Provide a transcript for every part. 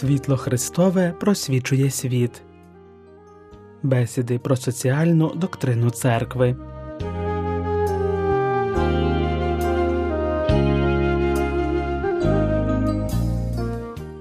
Світло Христове просвічує світ. Бесіди про соціальну доктрину церкви.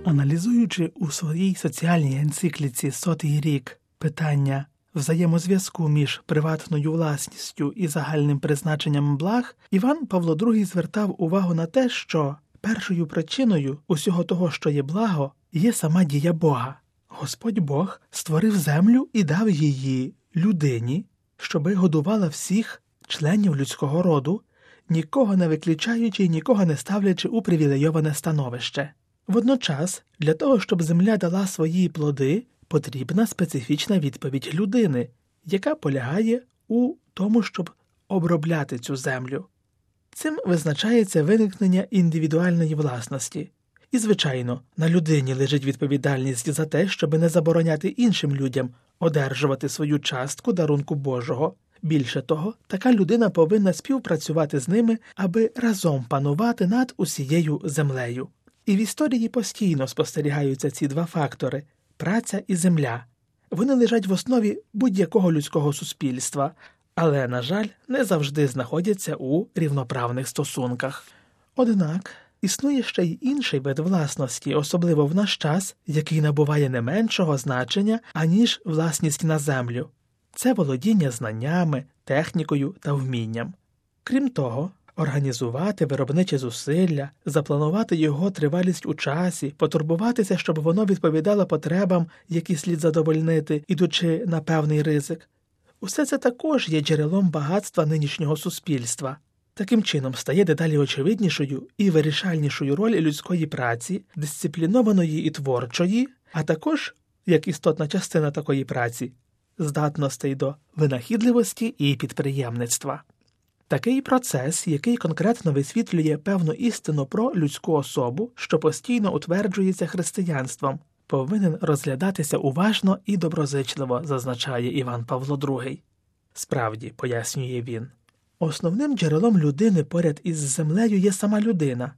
Аналізуючи у своїй соціальній енцикліці сотий рік питання взаємозв'язку між приватною власністю і загальним призначенням благ, Іван Павло II звертав увагу на те, що першою причиною усього того, що є благо, є сама дія Бога. Господь Бог створив землю і дав її людині, щоби годувала всіх членів людського роду, нікого не виключаючи і нікого не ставлячи у привілейоване становище. Водночас, для того, щоб земля дала свої плоди, потрібна специфічна відповідь людини, яка полягає у тому, щоб обробляти цю землю. Цим визначається виникнення індивідуальної власності. І, звичайно, на людині лежить відповідальність за те, щоб не забороняти іншим людям одержувати свою частку дарунку Божого. Більше того, така людина повинна співпрацювати з ними, аби разом панувати над усією землею. І в історії постійно спостерігаються ці два фактори праця і земля. Вони лежать в основі будь-якого людського суспільства, але, на жаль, не завжди знаходяться у рівноправних стосунках. Однак існує ще й інший вид власності, особливо в наш час, який набуває не меншого значення, аніж власність на землю це володіння знаннями, технікою та вмінням. Крім того, організувати виробниче зусилля, запланувати його тривалість у часі, потурбуватися, щоб воно відповідало потребам, які слід задовольнити, ідучи на певний ризик. Усе це також є джерелом багатства нинішнього суспільства. Таким чином стає дедалі очевиднішою і вирішальнішою роль людської праці, дисциплінованої і творчої, а також, як істотна частина такої праці, здатностей до винахідливості і підприємництва. Такий процес, який конкретно висвітлює певну істину про людську особу, що постійно утверджується християнством, повинен розглядатися уважно і доброзичливо, зазначає Іван Павло II. Справді, пояснює він, основним джерелом людини поряд із землею є сама людина.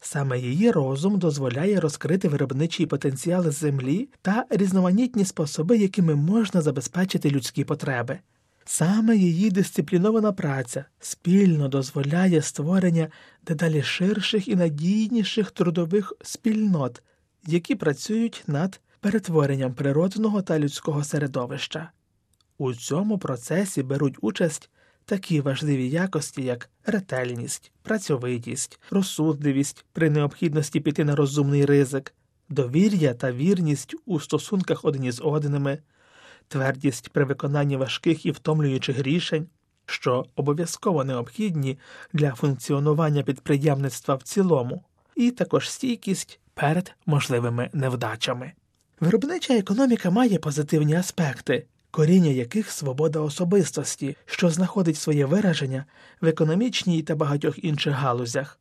Саме її розум дозволяє розкрити виробничий потенціал землі та різноманітні способи, якими можна забезпечити людські потреби. Саме її дисциплінована праця спільно дозволяє створення дедалі ширших і надійніших трудових спільнот, які працюють над перетворенням природного та людського середовища. У цьому процесі беруть участь такі важливі якості, як ретельність, працьовитість, розсудливість при необхідності піти на розумний ризик, довір'я та вірність у стосунках одні з одними, твердість при виконанні важких і втомлюючих рішень, що обов'язково необхідні для функціонування підприємництва в цілому, і також стійкість перед можливими невдачами. Виробнича економіка має позитивні аспекти, коріння яких свобода особистості, що знаходить своє вираження в економічній та багатьох інших галузях.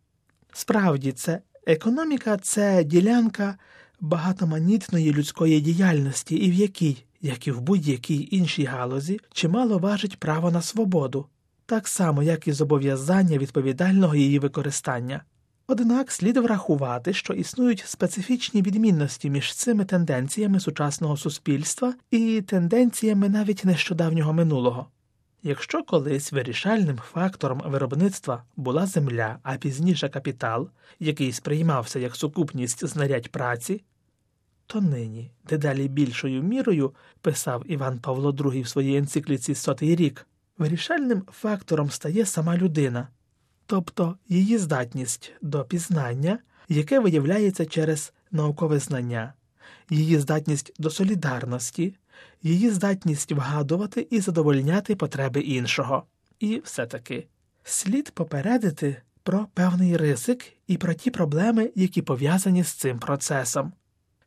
Справді, це економіка це ділянка багатоманітної людської діяльності, і в якій, як і в будь-якій іншій галузі, чимало важить право на свободу, так само, як і зобов'язання відповідального її використання. Однак слід врахувати, що існують специфічні відмінності між цими тенденціями сучасного суспільства і тенденціями навіть нещодавнього минулого. Якщо колись вирішальним фактором виробництва була земля, а пізніше капітал, який сприймався як сукупність знарядь праці, то нині дедалі більшою мірою, писав Іван Павло II в своїй енцикліці Сотий рік, вирішальним фактором стає сама людина тобто її здатність до пізнання, яке виявляється через наукове знання, її здатність до солідарності, її здатність вгадувати і задовольняти потреби іншого. І все таки слід попередити про певний ризик і про ті проблеми, які пов'язані з цим процесом.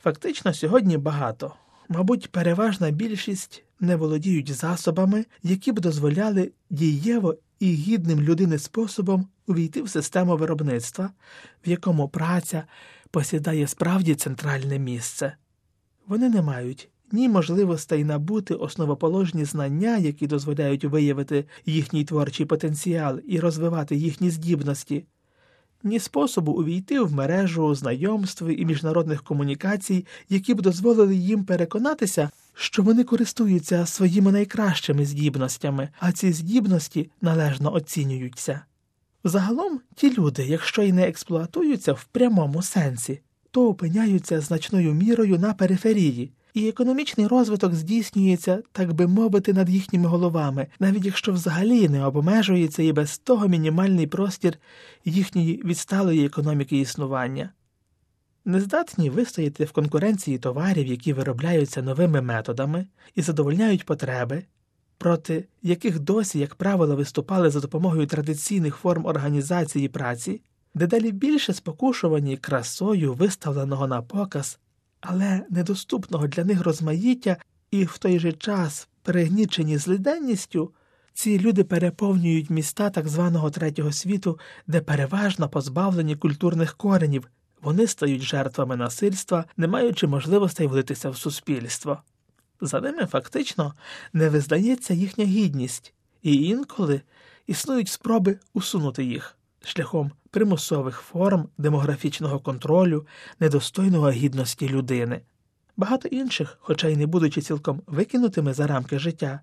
Фактично, сьогодні багато, мабуть, переважна більшість не володіють засобами, які б дозволяли дієво і гідним людини способом увійти в систему виробництва, в якому праця посідає справді центральне місце. Вони не мають ні можливостей набути основоположні знання, які дозволяють виявити їхній творчий потенціал і розвивати їхні здібності, ні способу увійти в мережу знайомств і міжнародних комунікацій, які б дозволили їм переконатися, що вони користуються своїми найкращими здібностями, а ці здібності належно оцінюються. Загалом ті люди, якщо й не експлуатуються в прямому сенсі, то опиняються значною мірою на периферії, і економічний розвиток здійснюється, так би мовити, над їхніми головами, навіть якщо взагалі не обмежується і без того мінімальний простір їхньої відсталої економіки існування. Нездатні вистояти в конкуренції товарів, які виробляються новими методами і задовольняють потреби, проти яких досі, як правило, виступали за допомогою традиційних форм організації праці, дедалі більше спокушувані красою виставленого на показ, але недоступного для них розмаїття і в той же час перегнічені злиденністю, ці люди переповнюють міста так званого третього світу, де переважно позбавлені культурних коренів, вони стають жертвами насильства, не маючи можливостей влитися в суспільство. За ними фактично не визнається їхня гідність, і інколи існують спроби усунути їх шляхом примусових форм демографічного контролю, недостойного гідності людини. Багато інших, хоча й не будучи цілком викинутими за рамки життя,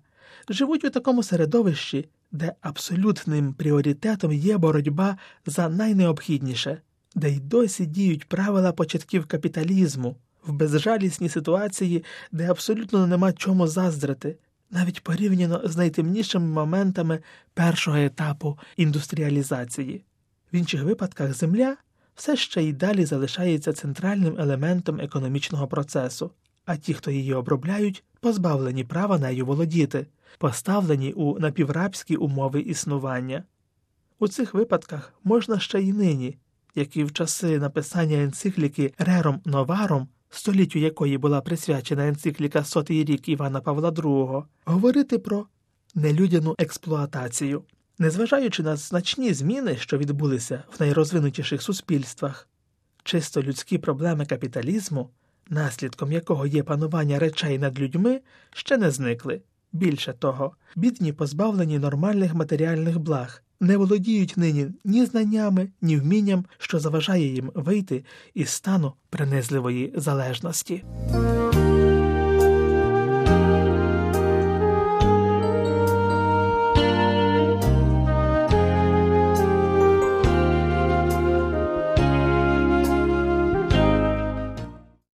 живуть у такому середовищі, де абсолютним пріоритетом є боротьба за найнеобхідніше, де й досі діють правила початків капіталізму в безжалісній ситуації, де абсолютно нема чому заздрити, навіть порівняно з найтемнішими моментами першого етапу індустріалізації. В інших випадках земля все ще й далі залишається центральним елементом економічного процесу, а ті, хто її обробляють, позбавлені права нею володіти, поставлені у напіврабські умови існування. У цих випадках можна ще й нині, як і в часи написання енцикліки Рером Новаром століттю якої була присвячена енцикліка сотий рік Івана Павла II, говорити про нелюдяну експлуатацію. Незважаючи на значні зміни, що відбулися в найрозвинутіших суспільствах, чисто людські проблеми капіталізму, наслідком якого є панування речей над людьми, ще не зникли. Більше того, бідні позбавлені нормальних матеріальних благ, не володіють нині ні знаннями, ні вмінням, що заважає їм вийти із стану принизливої залежності.